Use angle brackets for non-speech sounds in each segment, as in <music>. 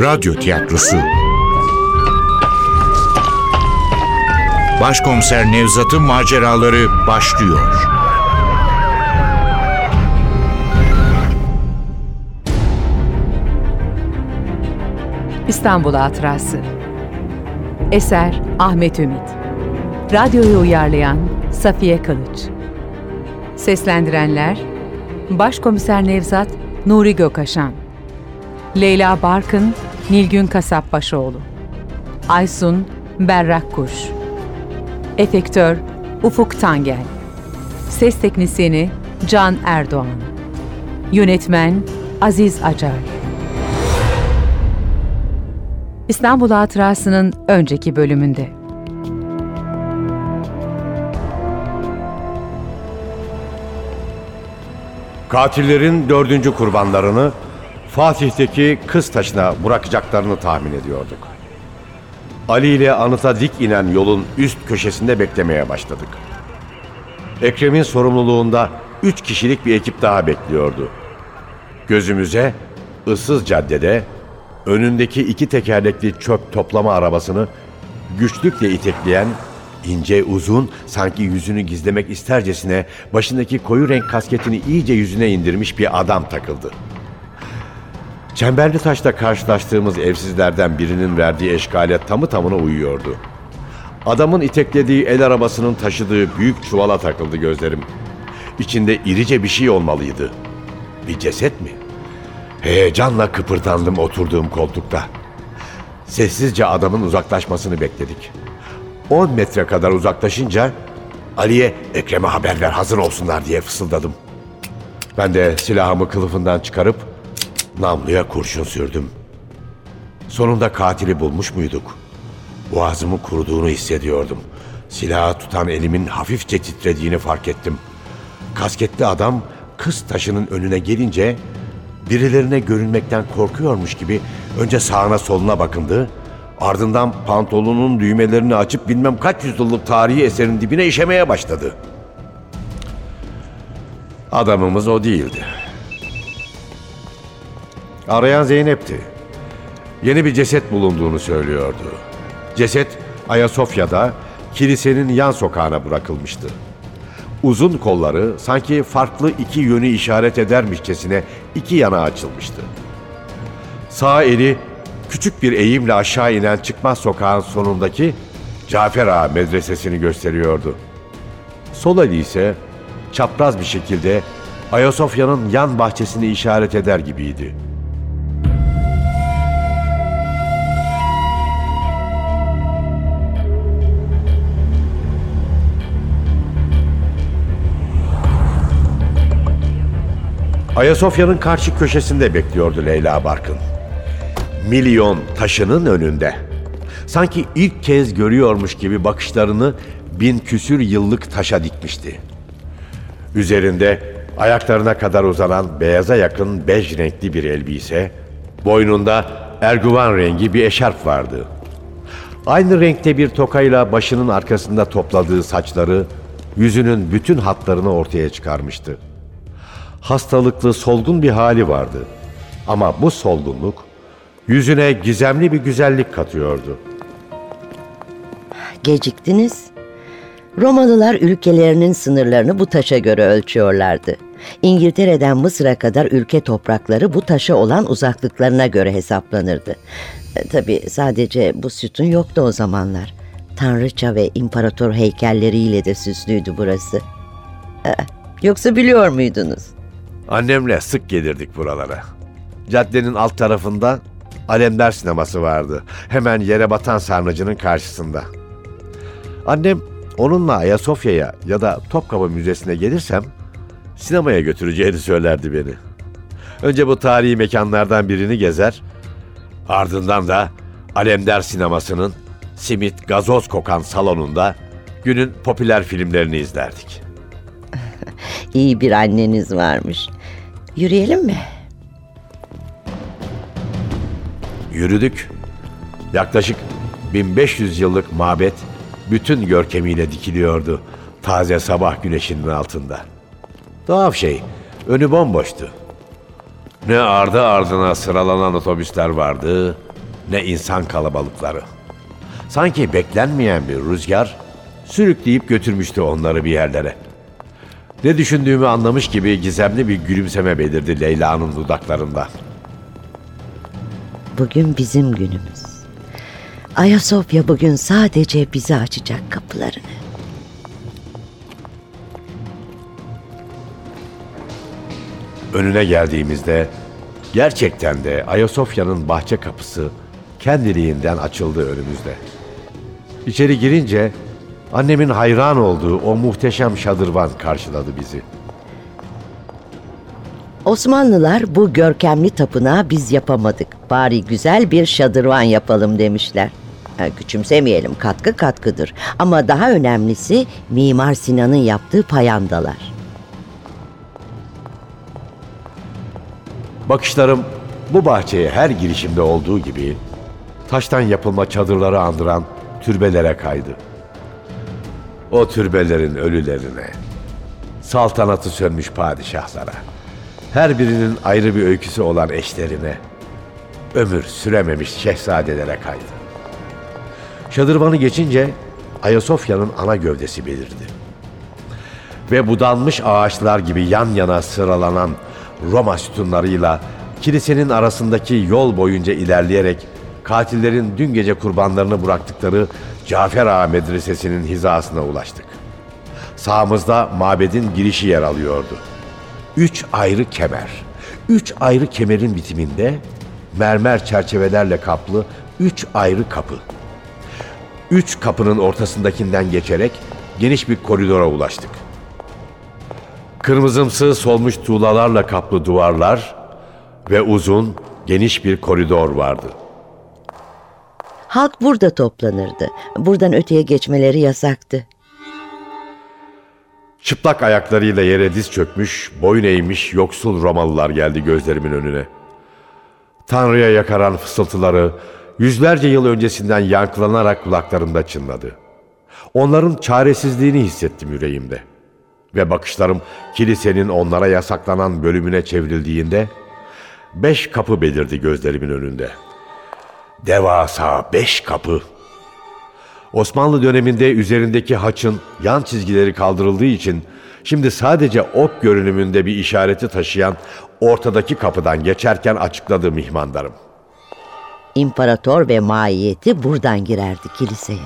Radyo Tiyatrosu. Başkomiser Nevzat'ın maceraları başlıyor. İstanbul Hatırası. Eser Ahmet Ümit. Radyoyu uyarlayan Safiye Kılıç. Seslendirenler Başkomiser Nevzat Nuri Gökaşan Leyla Barkın Nilgün Kasapbaşoğlu. Aysun Berrak Kuş. Efektör Ufuk Tangel. Ses Teknisini Can Erdoğan. Yönetmen Aziz Acar. İstanbul Hatırası'nın önceki bölümünde. Katillerin dördüncü kurbanlarını Fatih'teki kız taşına bırakacaklarını tahmin ediyorduk. Ali ile anıta dik inen yolun üst köşesinde beklemeye başladık. Ekrem'in sorumluluğunda üç kişilik bir ekip daha bekliyordu. Gözümüze ıssız caddede önündeki iki tekerlekli çöp toplama arabasını güçlükle itekleyen ince uzun sanki yüzünü gizlemek istercesine başındaki koyu renk kasketini iyice yüzüne indirmiş bir adam takıldı. Çemberli taşta karşılaştığımız evsizlerden birinin verdiği eşkale tamı tamına uyuyordu. Adamın iteklediği el arabasının taşıdığı büyük çuvala takıldı gözlerim. İçinde irice bir şey olmalıydı. Bir ceset mi? Heyecanla kıpırdandım oturduğum koltukta. Sessizce adamın uzaklaşmasını bekledik. 10 metre kadar uzaklaşınca Ali'ye Ekrem'e haber ver hazır olsunlar diye fısıldadım. Ben de silahımı kılıfından çıkarıp namluya kurşun sürdüm. Sonunda katili bulmuş muyduk? Boğazımı kuruduğunu hissediyordum. Silahı tutan elimin hafifçe titrediğini fark ettim. Kasketli adam kız taşının önüne gelince birilerine görünmekten korkuyormuş gibi önce sağına soluna bakındı. Ardından pantolonun düğmelerini açıp bilmem kaç yüzyıllık tarihi eserin dibine işemeye başladı. Adamımız o değildi. Arayan Zeynep'ti. Yeni bir ceset bulunduğunu söylüyordu. Ceset Ayasofya'da kilisenin yan sokağına bırakılmıştı. Uzun kolları sanki farklı iki yönü işaret edermişçesine iki yana açılmıştı. Sağ eli küçük bir eğimle aşağı inen çıkmaz sokağın sonundaki Cafer Ağa medresesini gösteriyordu. Sol eli ise çapraz bir şekilde Ayasofya'nın yan bahçesini işaret eder gibiydi. Ayasofya'nın karşı köşesinde bekliyordu Leyla Barkın. Milyon taşının önünde. Sanki ilk kez görüyormuş gibi bakışlarını bin küsür yıllık taşa dikmişti. Üzerinde ayaklarına kadar uzanan beyaza yakın bej renkli bir elbise, boynunda erguvan rengi bir eşarp vardı. Aynı renkte bir tokayla başının arkasında topladığı saçları, yüzünün bütün hatlarını ortaya çıkarmıştı hastalıklı, solgun bir hali vardı. Ama bu solgunluk yüzüne gizemli bir güzellik katıyordu. Geciktiniz. Romalılar ülkelerinin sınırlarını bu taşa göre ölçüyorlardı. İngiltere'den Mısır'a kadar ülke toprakları bu taşa olan uzaklıklarına göre hesaplanırdı. E, tabii sadece bu sütun yoktu o zamanlar. Tanrıça ve imparator heykelleriyle de süslüydü burası. E, yoksa biliyor muydunuz? Annemle sık gelirdik buralara. Caddenin alt tarafında Alemdar sineması vardı. Hemen yere batan sarnıcının karşısında. Annem onunla Ayasofya'ya ya da Topkapı Müzesi'ne gelirsem sinemaya götüreceğini söylerdi beni. Önce bu tarihi mekanlardan birini gezer, ardından da Alemdar sinemasının simit gazoz kokan salonunda günün popüler filmlerini izlerdik. <laughs> İyi bir anneniz varmış. Yürüyelim mi? Yürüdük. Yaklaşık 1500 yıllık mabet bütün görkemiyle dikiliyordu taze sabah güneşinin altında. Tuhaf şey, önü bomboştu. Ne ardı ardına sıralanan otobüsler vardı, ne insan kalabalıkları. Sanki beklenmeyen bir rüzgar sürükleyip götürmüştü onları bir yerlere. Ne düşündüğümü anlamış gibi gizemli bir gülümseme belirdi Leyla'nın dudaklarında. Bugün bizim günümüz. Ayasofya bugün sadece bize açacak kapılarını. Önüne geldiğimizde gerçekten de Ayasofya'nın bahçe kapısı kendiliğinden açıldı önümüzde. İçeri girince annemin hayran olduğu o muhteşem şadırvan karşıladı bizi. Osmanlılar bu görkemli tapınağı biz yapamadık. Bari güzel bir şadırvan yapalım demişler. Ha, küçümsemeyelim katkı katkıdır. Ama daha önemlisi Mimar Sinan'ın yaptığı payandalar. Bakışlarım bu bahçeye her girişimde olduğu gibi taştan yapılma çadırları andıran türbelere kaydı. O türbelerin ölülerine, saltanatı sönmüş padişahlara, her birinin ayrı bir öyküsü olan eşlerine, ömür sürememiş şehzadelere kaydı. Şadırvanı geçince Ayasofya'nın ana gövdesi belirdi. Ve budanmış ağaçlar gibi yan yana sıralanan Roma sütunlarıyla kilisenin arasındaki yol boyunca ilerleyerek katillerin dün gece kurbanlarını bıraktıkları Cafer Ağa Medresesi'nin hizasına ulaştık. Sağımızda mabedin girişi yer alıyordu. Üç ayrı kemer. Üç ayrı kemerin bitiminde mermer çerçevelerle kaplı üç ayrı kapı. Üç kapının ortasındakinden geçerek geniş bir koridora ulaştık. Kırmızımsı solmuş tuğlalarla kaplı duvarlar ve uzun, geniş bir koridor vardı. Halk burada toplanırdı. Buradan öteye geçmeleri yasaktı. Çıplak ayaklarıyla yere diz çökmüş, boyun eğmiş yoksul Romalılar geldi gözlerimin önüne. Tanrı'ya yakaran fısıltıları yüzlerce yıl öncesinden yankılanarak kulaklarımda çınladı. Onların çaresizliğini hissettim yüreğimde. Ve bakışlarım kilisenin onlara yasaklanan bölümüne çevrildiğinde beş kapı belirdi gözlerimin önünde. Devasa beş kapı. Osmanlı döneminde üzerindeki haçın yan çizgileri kaldırıldığı için şimdi sadece ok görünümünde bir işareti taşıyan ortadaki kapıdan geçerken açıkladı mihmandarım. İmparator ve maiyeti buradan girerdi kiliseye.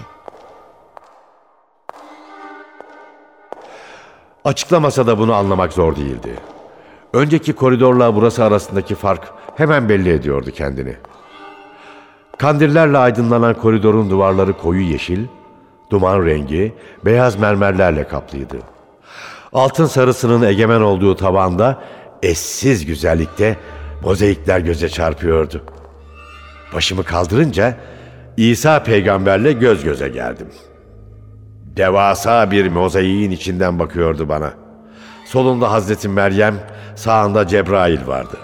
Açıklamasa da bunu anlamak zor değildi. Önceki koridorla burası arasındaki fark hemen belli ediyordu kendini. Kandillerle aydınlanan koridorun duvarları koyu yeşil, duman rengi, beyaz mermerlerle kaplıydı. Altın sarısının egemen olduğu tabanda eşsiz güzellikte mozaikler göze çarpıyordu. Başımı kaldırınca İsa peygamberle göz göze geldim.'' Devasa bir mozaiğin içinden bakıyordu bana. Solunda Hazreti Meryem, sağında Cebrail vardı.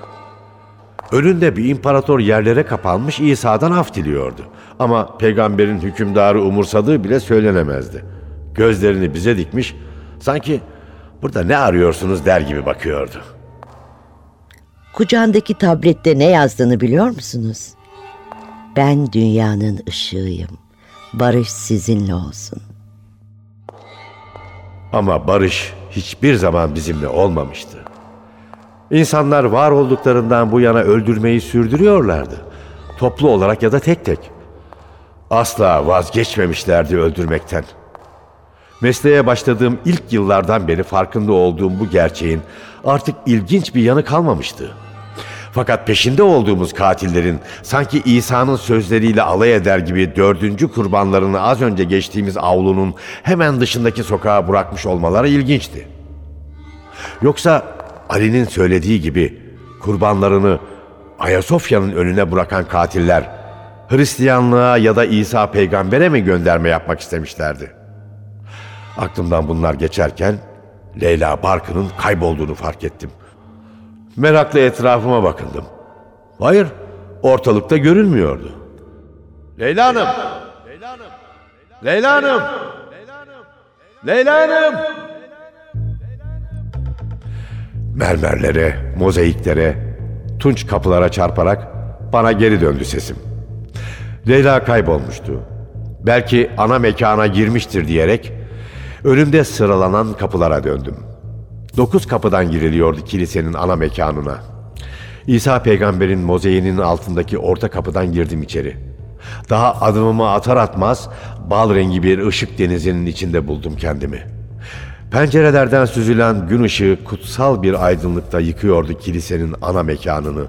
Önünde bir imparator yerlere kapanmış İsa'dan af diliyordu. Ama peygamberin hükümdarı umursadığı bile söylenemezdi. Gözlerini bize dikmiş, sanki burada ne arıyorsunuz der gibi bakıyordu. Kucağındaki tablette ne yazdığını biliyor musunuz? Ben dünyanın ışığıyım. Barış sizinle olsun. Ama barış hiçbir zaman bizimle olmamıştı. İnsanlar var olduklarından bu yana öldürmeyi sürdürüyorlardı. Toplu olarak ya da tek tek. Asla vazgeçmemişlerdi öldürmekten. Mesleğe başladığım ilk yıllardan beri farkında olduğum bu gerçeğin artık ilginç bir yanı kalmamıştı. Fakat peşinde olduğumuz katillerin sanki İsa'nın sözleriyle alay eder gibi dördüncü kurbanlarını az önce geçtiğimiz avlunun hemen dışındaki sokağa bırakmış olmaları ilginçti. Yoksa Ali'nin söylediği gibi kurbanlarını Ayasofya'nın önüne bırakan katiller Hristiyanlığa ya da İsa peygambere mi gönderme yapmak istemişlerdi? Aklımdan bunlar geçerken Leyla Barkın'ın kaybolduğunu fark ettim.'' Merakla etrafıma bakındım. Hayır, ortalıkta görünmüyordu. Leyla Hanım! Leyla Hanım! Leyla Hanım! Leyla Hanım! Mermerlere, mozaiklere, tunç kapılara çarparak bana geri döndü sesim. Leyla kaybolmuştu. Belki ana mekana girmiştir diyerek önümde sıralanan kapılara döndüm. Dokuz kapıdan giriliyordu kilisenin ana mekanına. İsa peygamberin mozeyinin altındaki orta kapıdan girdim içeri. Daha adımımı atar atmaz bal rengi bir ışık denizinin içinde buldum kendimi. Pencerelerden süzülen gün ışığı kutsal bir aydınlıkta yıkıyordu kilisenin ana mekanını.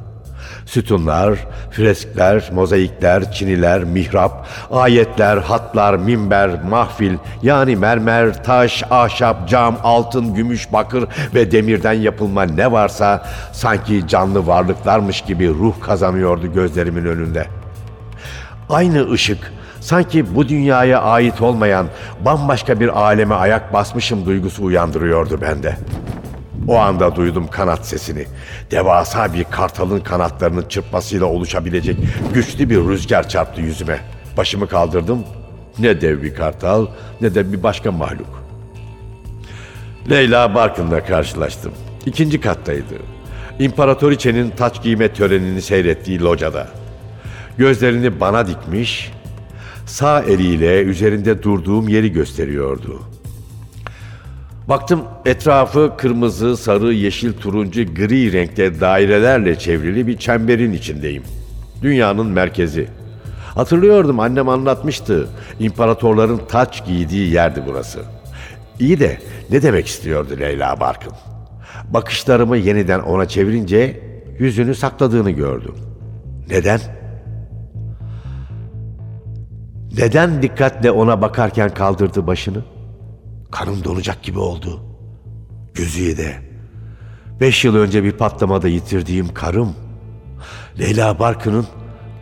Sütunlar, freskler, mozaikler, çiniler, mihrap, ayetler, hatlar, minber, mahfil yani mermer, taş, ahşap, cam, altın, gümüş, bakır ve demirden yapılma ne varsa sanki canlı varlıklarmış gibi ruh kazanıyordu gözlerimin önünde. Aynı ışık sanki bu dünyaya ait olmayan bambaşka bir aleme ayak basmışım duygusu uyandırıyordu bende. O anda duydum kanat sesini. Devasa bir kartalın kanatlarının çırpmasıyla oluşabilecek güçlü bir rüzgar çarptı yüzüme. Başımı kaldırdım. Ne dev bir kartal ne de bir başka mahluk. Leyla Barkın'la karşılaştım. İkinci kattaydı. İmparatoriçenin taç giyme törenini seyrettiği locada. Gözlerini bana dikmiş, sağ eliyle üzerinde durduğum yeri gösteriyordu. Baktım etrafı kırmızı, sarı, yeşil, turuncu, gri renkte dairelerle çevrili bir çemberin içindeyim. Dünyanın merkezi. Hatırlıyordum annem anlatmıştı. İmparatorların taç giydiği yerdi burası. İyi de ne demek istiyordu Leyla Barkın? Bakışlarımı yeniden ona çevirince yüzünü sakladığını gördüm. Neden? Neden dikkatle ona bakarken kaldırdı başını? Kanım donacak gibi oldu. Gözüye de. Beş yıl önce bir patlamada yitirdiğim karım. Leyla Barkın'ın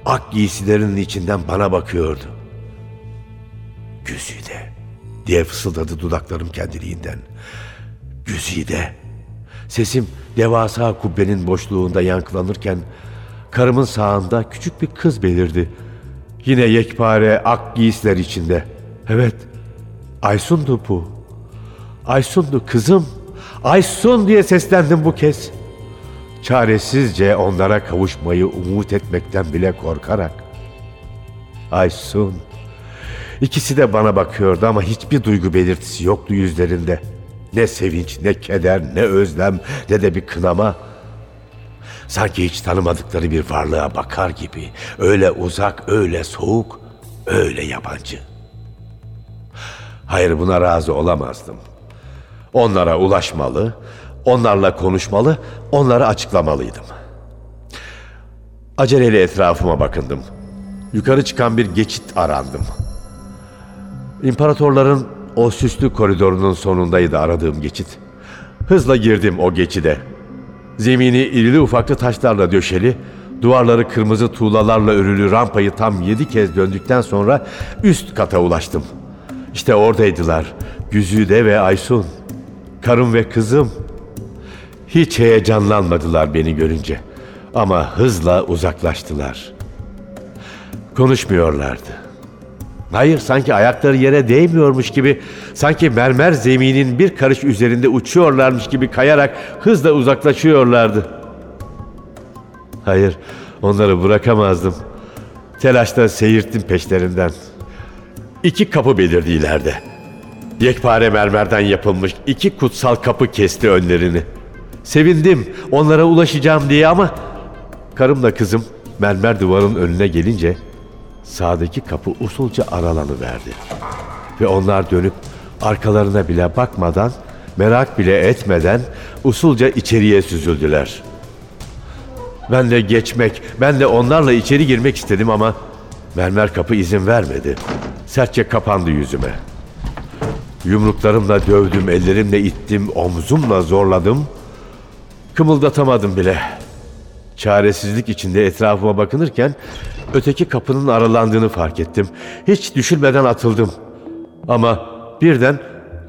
ak giysilerinin içinden bana bakıyordu. Güzide diye fısıldadı dudaklarım kendiliğinden. Güzide. Sesim devasa kubbenin boşluğunda yankılanırken karımın sağında küçük bir kız belirdi. Yine yekpare ak giysiler içinde. Evet, Aysun'du bu. Aysun'du kızım. Aysun diye seslendim bu kez. Çaresizce onlara kavuşmayı umut etmekten bile korkarak. Aysun. İkisi de bana bakıyordu ama hiçbir duygu belirtisi yoktu yüzlerinde. Ne sevinç, ne keder, ne özlem, ne de bir kınama. Sanki hiç tanımadıkları bir varlığa bakar gibi. Öyle uzak, öyle soğuk, öyle yabancı. Hayır buna razı olamazdım. Onlara ulaşmalı, onlarla konuşmalı, onları açıklamalıydım. Aceleyle etrafıma bakındım. Yukarı çıkan bir geçit arandım. İmparatorların o süslü koridorunun sonundaydı aradığım geçit. Hızla girdim o geçide. Zemini irili ufaklı taşlarla döşeli, duvarları kırmızı tuğlalarla örülü rampayı tam yedi kez döndükten sonra üst kata ulaştım. İşte oradaydılar. Güzide ve Aysun. Karım ve kızım. Hiç heyecanlanmadılar beni görünce. Ama hızla uzaklaştılar. Konuşmuyorlardı. Hayır sanki ayakları yere değmiyormuş gibi, sanki mermer zeminin bir karış üzerinde uçuyorlarmış gibi kayarak hızla uzaklaşıyorlardı. Hayır, onları bırakamazdım. Telaşla seyirttim peşlerinden. İki kapı belirdi ileride. Yekpare mermerden yapılmış iki kutsal kapı kesti önlerini. Sevindim onlara ulaşacağım diye ama karımla kızım mermer duvarın önüne gelince sağdaki kapı usulca aralanıverdi. Ve onlar dönüp arkalarına bile bakmadan, merak bile etmeden usulca içeriye süzüldüler. Ben de geçmek, ben de onlarla içeri girmek istedim ama mermer kapı izin vermedi. Sertçe kapandı yüzüme. Yumruklarımla dövdüm, ellerimle ittim, omzumla zorladım. Kımıldatamadım bile. Çaresizlik içinde etrafıma bakınırken öteki kapının aralandığını fark ettim. Hiç düşünmeden atıldım. Ama birden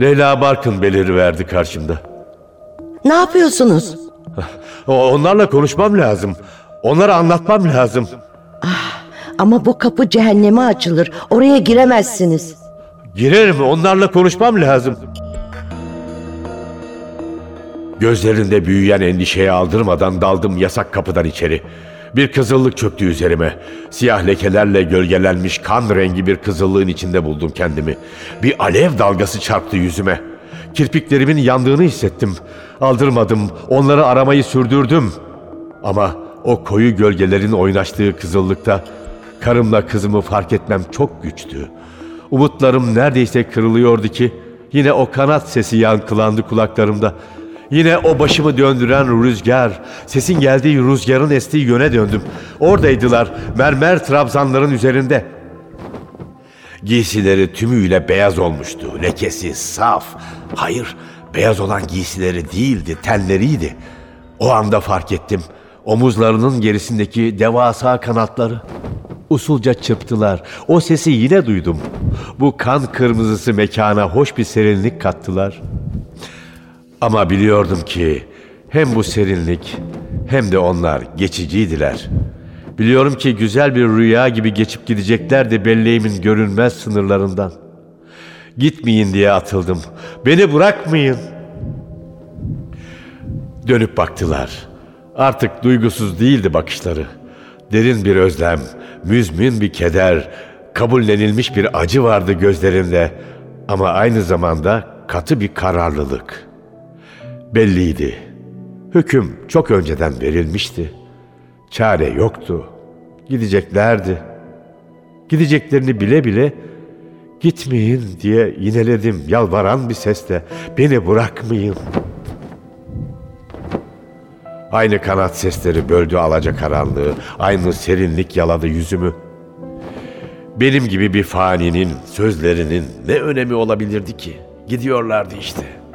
Leyla Barkın beliriverdi karşımda. Ne yapıyorsunuz? Onlarla konuşmam lazım. Onlara anlatmam lazım. Ama bu kapı cehenneme açılır. Oraya giremezsiniz. Girerim onlarla konuşmam lazım. Gözlerinde büyüyen endişeye aldırmadan daldım yasak kapıdan içeri. Bir kızıllık çöktü üzerime. Siyah lekelerle gölgelenmiş kan rengi bir kızıllığın içinde buldum kendimi. Bir alev dalgası çarptı yüzüme. Kirpiklerimin yandığını hissettim. Aldırmadım, onları aramayı sürdürdüm. Ama o koyu gölgelerin oynaştığı kızıllıkta karımla kızımı fark etmem çok güçtü. Umutlarım neredeyse kırılıyordu ki yine o kanat sesi yankılandı kulaklarımda. Yine o başımı döndüren rüzgar, sesin geldiği rüzgarın estiği yöne döndüm. Oradaydılar, mermer trabzanların üzerinde. Giysileri tümüyle beyaz olmuştu, lekesi saf. Hayır, beyaz olan giysileri değildi, tenleriydi. O anda fark ettim, omuzlarının gerisindeki devasa kanatları. Usulca çırptılar. O sesi yine duydum. Bu kan kırmızısı mekana hoş bir serinlik kattılar.'' Ama biliyordum ki hem bu serinlik hem de onlar geçiciydiler. Biliyorum ki güzel bir rüya gibi geçip gideceklerdi belleğimin görünmez sınırlarından. Gitmeyin diye atıldım. Beni bırakmayın. Dönüp baktılar. Artık duygusuz değildi bakışları. Derin bir özlem, müzmin bir keder, kabullenilmiş bir acı vardı gözlerinde ama aynı zamanda katı bir kararlılık.'' Belliydi. Hüküm çok önceden verilmişti. Çare yoktu. Gideceklerdi. Gideceklerini bile bile gitmeyin diye yineledim yalvaran bir sesle. Beni bırakmayın. Aynı kanat sesleri böldü alaca karanlığı. Aynı serinlik yaladı yüzümü. Benim gibi bir faninin sözlerinin ne önemi olabilirdi ki? Gidiyorlardı işte.''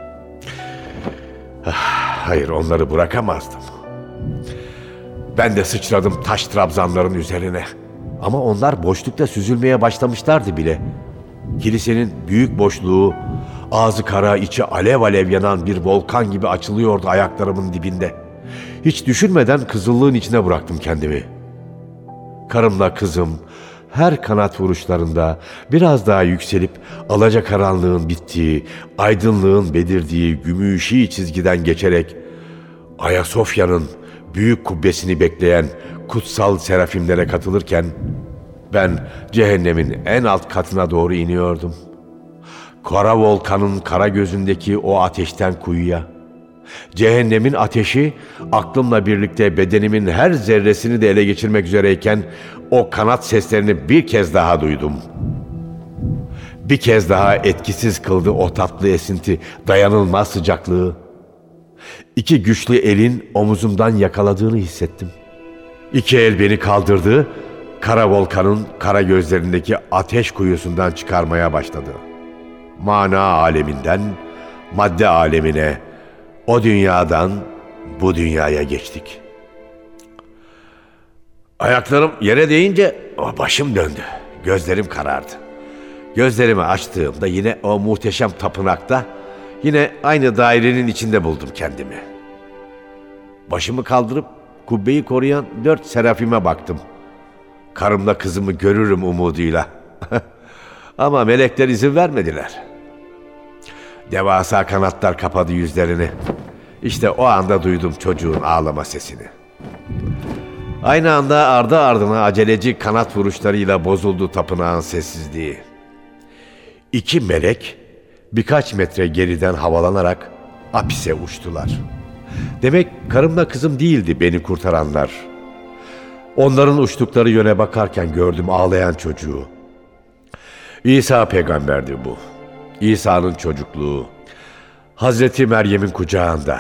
Hayır onları bırakamazdım. Ben de sıçradım taş trabzanların üzerine. Ama onlar boşlukta süzülmeye başlamışlardı bile. Kilisenin büyük boşluğu, ağzı kara, içi alev alev yanan bir volkan gibi açılıyordu ayaklarımın dibinde. Hiç düşünmeden kızıllığın içine bıraktım kendimi. Karımla kızım, her kanat vuruşlarında biraz daha yükselip alaca karanlığın bittiği, aydınlığın belirdiği gümüşi çizgiden geçerek Ayasofya'nın büyük kubbesini bekleyen kutsal serafimlere katılırken ben cehennemin en alt katına doğru iniyordum. Kara volkanın kara gözündeki o ateşten kuyuya. Cehennemin ateşi aklımla birlikte bedenimin her zerresini de ele geçirmek üzereyken o kanat seslerini bir kez daha duydum. Bir kez daha etkisiz kıldı o tatlı esinti, dayanılmaz sıcaklığı. İki güçlü elin omuzumdan yakaladığını hissettim. İki el beni kaldırdı, kara volkanın kara gözlerindeki ateş kuyusundan çıkarmaya başladı. Mana aleminden madde alemine, o dünyadan bu dünyaya geçtik. Ayaklarım yere değince başım döndü. Gözlerim karardı. Gözlerimi açtığımda yine o muhteşem tapınakta yine aynı dairenin içinde buldum kendimi. Başımı kaldırıp kubbeyi koruyan dört serafime baktım. Karımla kızımı görürüm umuduyla. <laughs> Ama melekler izin vermediler. Devasa kanatlar kapadı yüzlerini. İşte o anda duydum çocuğun ağlama sesini. Aynı anda ardı ardına aceleci kanat vuruşlarıyla bozuldu tapınağın sessizliği. İki melek birkaç metre geriden havalanarak apise uçtular. Demek karımla kızım değildi beni kurtaranlar. Onların uçtukları yöne bakarken gördüm ağlayan çocuğu. İsa peygamberdi bu. İsa'nın çocukluğu. Hazreti Meryem'in kucağında.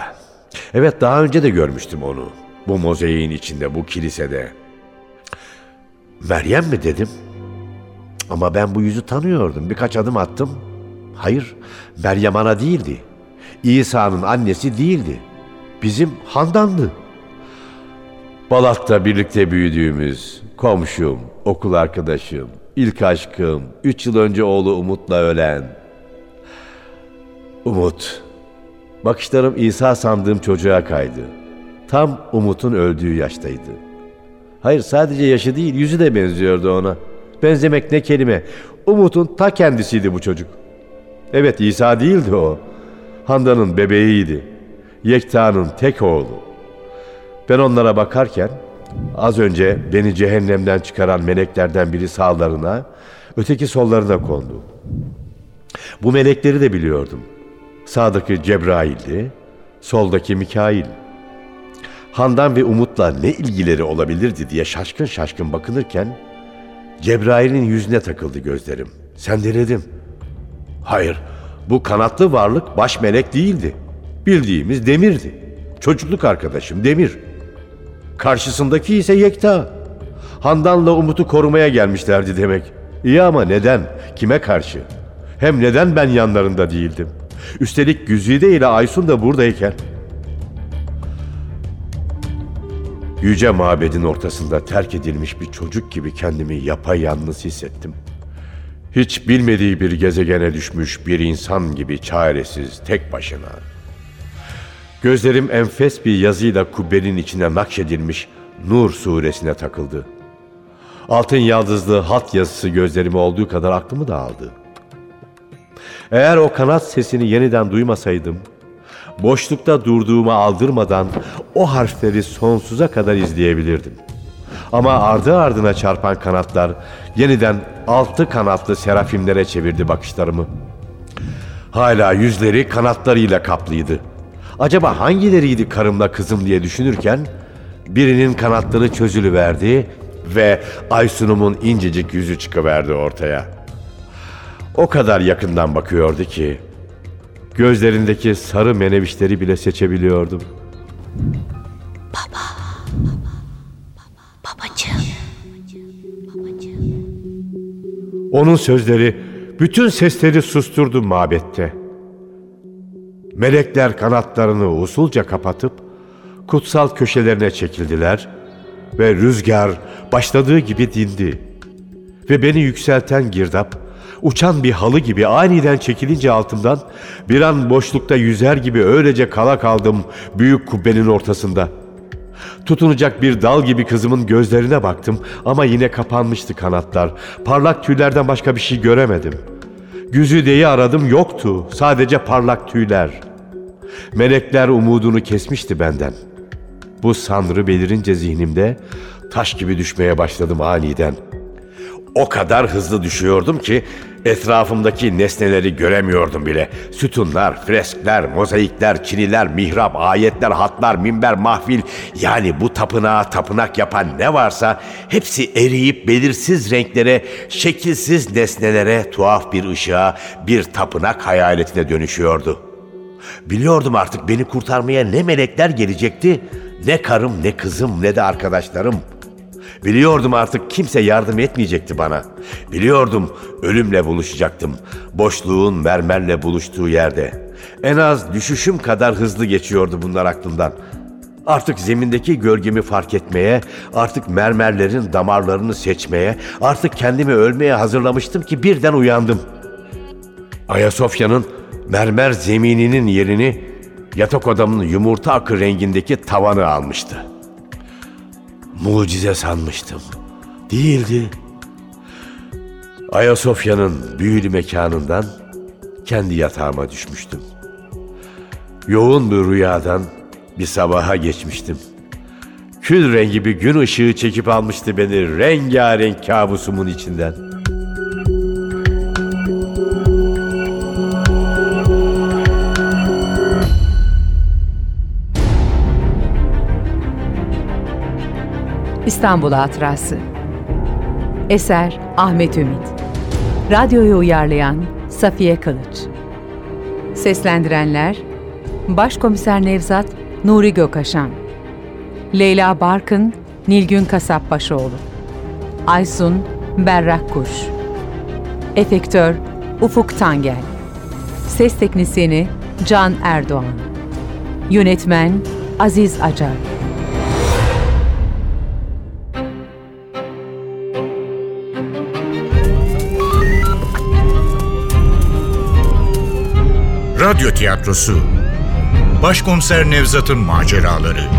Evet daha önce de görmüştüm onu. Bu mozaiğin içinde, bu kilisede. Meryem mi dedim? Ama ben bu yüzü tanıyordum. Birkaç adım attım. Hayır, Meryem ana değildi. İsa'nın annesi değildi. Bizim Handan'dı. Balat'ta birlikte büyüdüğümüz komşum, okul arkadaşım, ilk aşkım, üç yıl önce oğlu Umut'la ölen. Umut. Bakışlarım İsa sandığım çocuğa kaydı. Tam Umut'un öldüğü yaştaydı. Hayır sadece yaşı değil yüzü de benziyordu ona. Benzemek ne kelime. Umut'un ta kendisiydi bu çocuk. Evet İsa değildi o. Handan'ın bebeğiydi. Yekta'nın tek oğlu. Ben onlara bakarken Az önce beni cehennemden çıkaran meleklerden biri sağlarına, öteki sollarına kondu. Bu melekleri de biliyordum. Sağdaki Cebrail'di, soldaki Mikail. Handan ve Umut'la ne ilgileri olabilirdi diye şaşkın şaşkın bakınırken Cebrail'in yüzüne takıldı gözlerim. Sen denedim. Hayır, bu kanatlı varlık baş melek değildi. Bildiğimiz Demir'di. Çocukluk arkadaşım Demir. Karşısındaki ise Yekta. Handan'la Umut'u korumaya gelmişlerdi demek. İyi ama neden? Kime karşı? Hem neden ben yanlarında değildim? Üstelik Güzide ile Aysun da buradayken. Yüce mabedin ortasında terk edilmiş bir çocuk gibi kendimi yapayalnız hissettim. Hiç bilmediği bir gezegene düşmüş bir insan gibi çaresiz, tek başına. Gözlerim enfes bir yazıyla kubbenin içine nakşedilmiş Nur suresine takıldı. Altın yaldızlı hat yazısı gözlerimi olduğu kadar aklımı da aldı. Eğer o kanat sesini yeniden duymasaydım, boşlukta durduğumu aldırmadan o harfleri sonsuza kadar izleyebilirdim. Ama ardı ardına çarpan kanatlar yeniden altı kanatlı serafimlere çevirdi bakışlarımı. Hala yüzleri kanatlarıyla kaplıydı. Acaba hangileriydi karımla kızım diye düşünürken birinin kanatları çözülüverdi ve Aysun'umun incecik yüzü çıkıverdi ortaya. O kadar yakından bakıyordu ki gözlerindeki sarı menevişleri bile seçebiliyordum. Babacığım. Onun sözleri bütün sesleri susturdu mabette. Melekler kanatlarını usulca kapatıp kutsal köşelerine çekildiler ve rüzgar başladığı gibi dindi. Ve beni yükselten girdap uçan bir halı gibi aniden çekilince altımdan bir an boşlukta yüzer gibi öylece kala kaldım büyük kubbenin ortasında. Tutunacak bir dal gibi kızımın gözlerine baktım ama yine kapanmıştı kanatlar. Parlak tüylerden başka bir şey göremedim. Güzide'yi aradım yoktu. Sadece parlak tüyler. Melekler umudunu kesmişti benden. Bu sanrı belirince zihnimde taş gibi düşmeye başladım aniden. O kadar hızlı düşüyordum ki etrafımdaki nesneleri göremiyordum bile. Sütunlar, freskler, mozaikler, çiniler, mihrap, ayetler, hatlar, minber, mahfil yani bu tapınağı tapınak yapan ne varsa hepsi eriyip belirsiz renklere, şekilsiz nesnelere, tuhaf bir ışığa, bir tapınak hayaletine dönüşüyordu. Biliyordum artık beni kurtarmaya ne melekler gelecekti, ne karım, ne kızım, ne de arkadaşlarım.'' Biliyordum artık kimse yardım etmeyecekti bana. Biliyordum ölümle buluşacaktım. Boşluğun mermerle buluştuğu yerde. En az düşüşüm kadar hızlı geçiyordu bunlar aklımdan. Artık zemindeki gölgemi fark etmeye, artık mermerlerin damarlarını seçmeye, artık kendimi ölmeye hazırlamıştım ki birden uyandım. Ayasofya'nın mermer zemininin yerini yatak odamın yumurta akı rengindeki tavanı almıştı. Mucize sanmıştım. Değildi. Ayasofya'nın büyülü mekanından kendi yatağıma düşmüştüm. Yoğun bir rüyadan bir sabaha geçmiştim. Kül rengi bir gün ışığı çekip almıştı beni rengarenk kabusumun içinden. İstanbul Hatırası. Eser Ahmet Ümit. Radyoyu uyarlayan Safiye Kılıç. Seslendirenler Başkomiser Nevzat Nuri Gökaşan Leyla Barkın Nilgün Kasapbaşoğlu. Aysun Berrak Kuş. Efektör Ufuk Tangel. Ses Teknisini Can Erdoğan. Yönetmen Aziz Acar Radyo tiyatrosu. Başkomiser Nevzat'ın maceraları